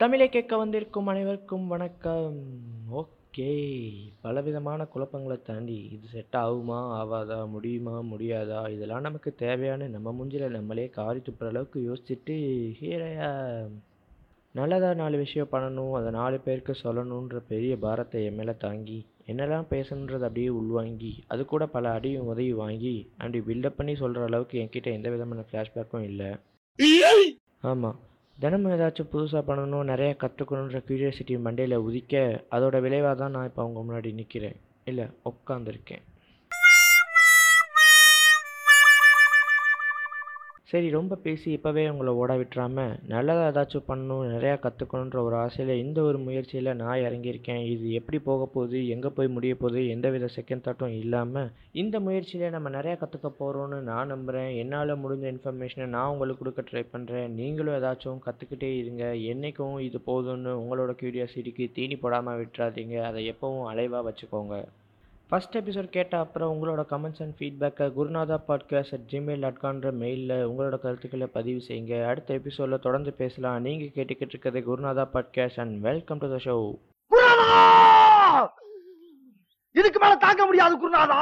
தமிழை கேட்க வந்திருக்கும் அனைவருக்கும் வணக்கம். ஓகே பலவிதமான குழப்பங்களை தாண்டி இது செட் ஆகுமா ஆகாதா முடியுமா முடியாதா? இதெல்லாம் நமக்கு தேவையான நம்ம மூஞ்சில நம்மளே காரி துப்புற அளவுக்கு யோசிச்சுட்டு ஹீரையா நல்லதா நாலு விஷயம் பண்ணணும் அதை நாலு பேருக்கு சொல்லணுன்ற பெரிய பாரத்தை என் மேலே தாங்கி என்னெல்லாம் பேசணுன்றது அப்படியே உள்வாங்கி அது கூட பல அடியும் உதவி வாங்கி அப்படி பில்டப் பண்ணி சொல்கிற அளவுக்கு என்கிட்ட எந்த விதமான ஃப்ளாஷ்பேக்கும் இல்லை. ஆமாம் தினமும் ஏதாச்சும் புதுசாக பண்ணணும் நிறைய கற்றுக்கணுன்ற க்யூரியாசிட்டி மண்டையில் உதிக்க அதோட விளைவாக தான் நான் இப்போ அவங்க முன்னாடி நிற்கிறேன் இல்லை உட்காந்துருக்கேன் சரி ரொம்ப பேசி இப்போவே உங்களை ஓட விட்டுறாம நல்லதாக ஏதாச்சும் பண்ணணும் நிறையா கற்றுக்கணுன்ற ஒரு ஆசையில் இந்த ஒரு முயற்சியில் நான் இறங்கியிருக்கேன். இது எப்படி போக போகுது எங்கே போய் முடிய போகுது எந்தவித செகண்ட் தாட்டும் இல்லாமல் இந்த முயற்சியில் நம்ம நிறையா கற்றுக்க போகிறோன்னு நான் நம்புகிறேன் என்னால் முடிஞ்ச இன்ஃபர்மேஷனை நான் உங்களுக்கு கொடுக்க ட்ரை பண்ணுறேன் நீங்களும் ஏதாச்சும் கற்றுக்கிட்டே இருங்க. என்றைக்கும் இது போதும்னு உங்களோட க்யூரியாசிட்டிக்கு தீனி போடாமல் விட்டுறாதீங்க. அதை எப்போவும் அலைவாக வச்சுக்கோங்க. ஃபஸ்ட் எபிசோட் கேட்ட அப்புறம் உங்களோட கமெண்ட்ஸ் அண்ட் ஃபீட்பேக்கை Gurunatha podcast at gmail dot கான்ற மெயிலில் உங்களோட கருத்துக்களை பதிவு செய்யுங்க. அடுத்த எபிசோடில் தொடர்ந்து பேசலாம். நீங்கள் கேட்டுக்கிட்டு இருக்கிறது Gurunatha podcast and welcome to the show இதுக்கு மேல தாங்க முடியாது குருநாதா!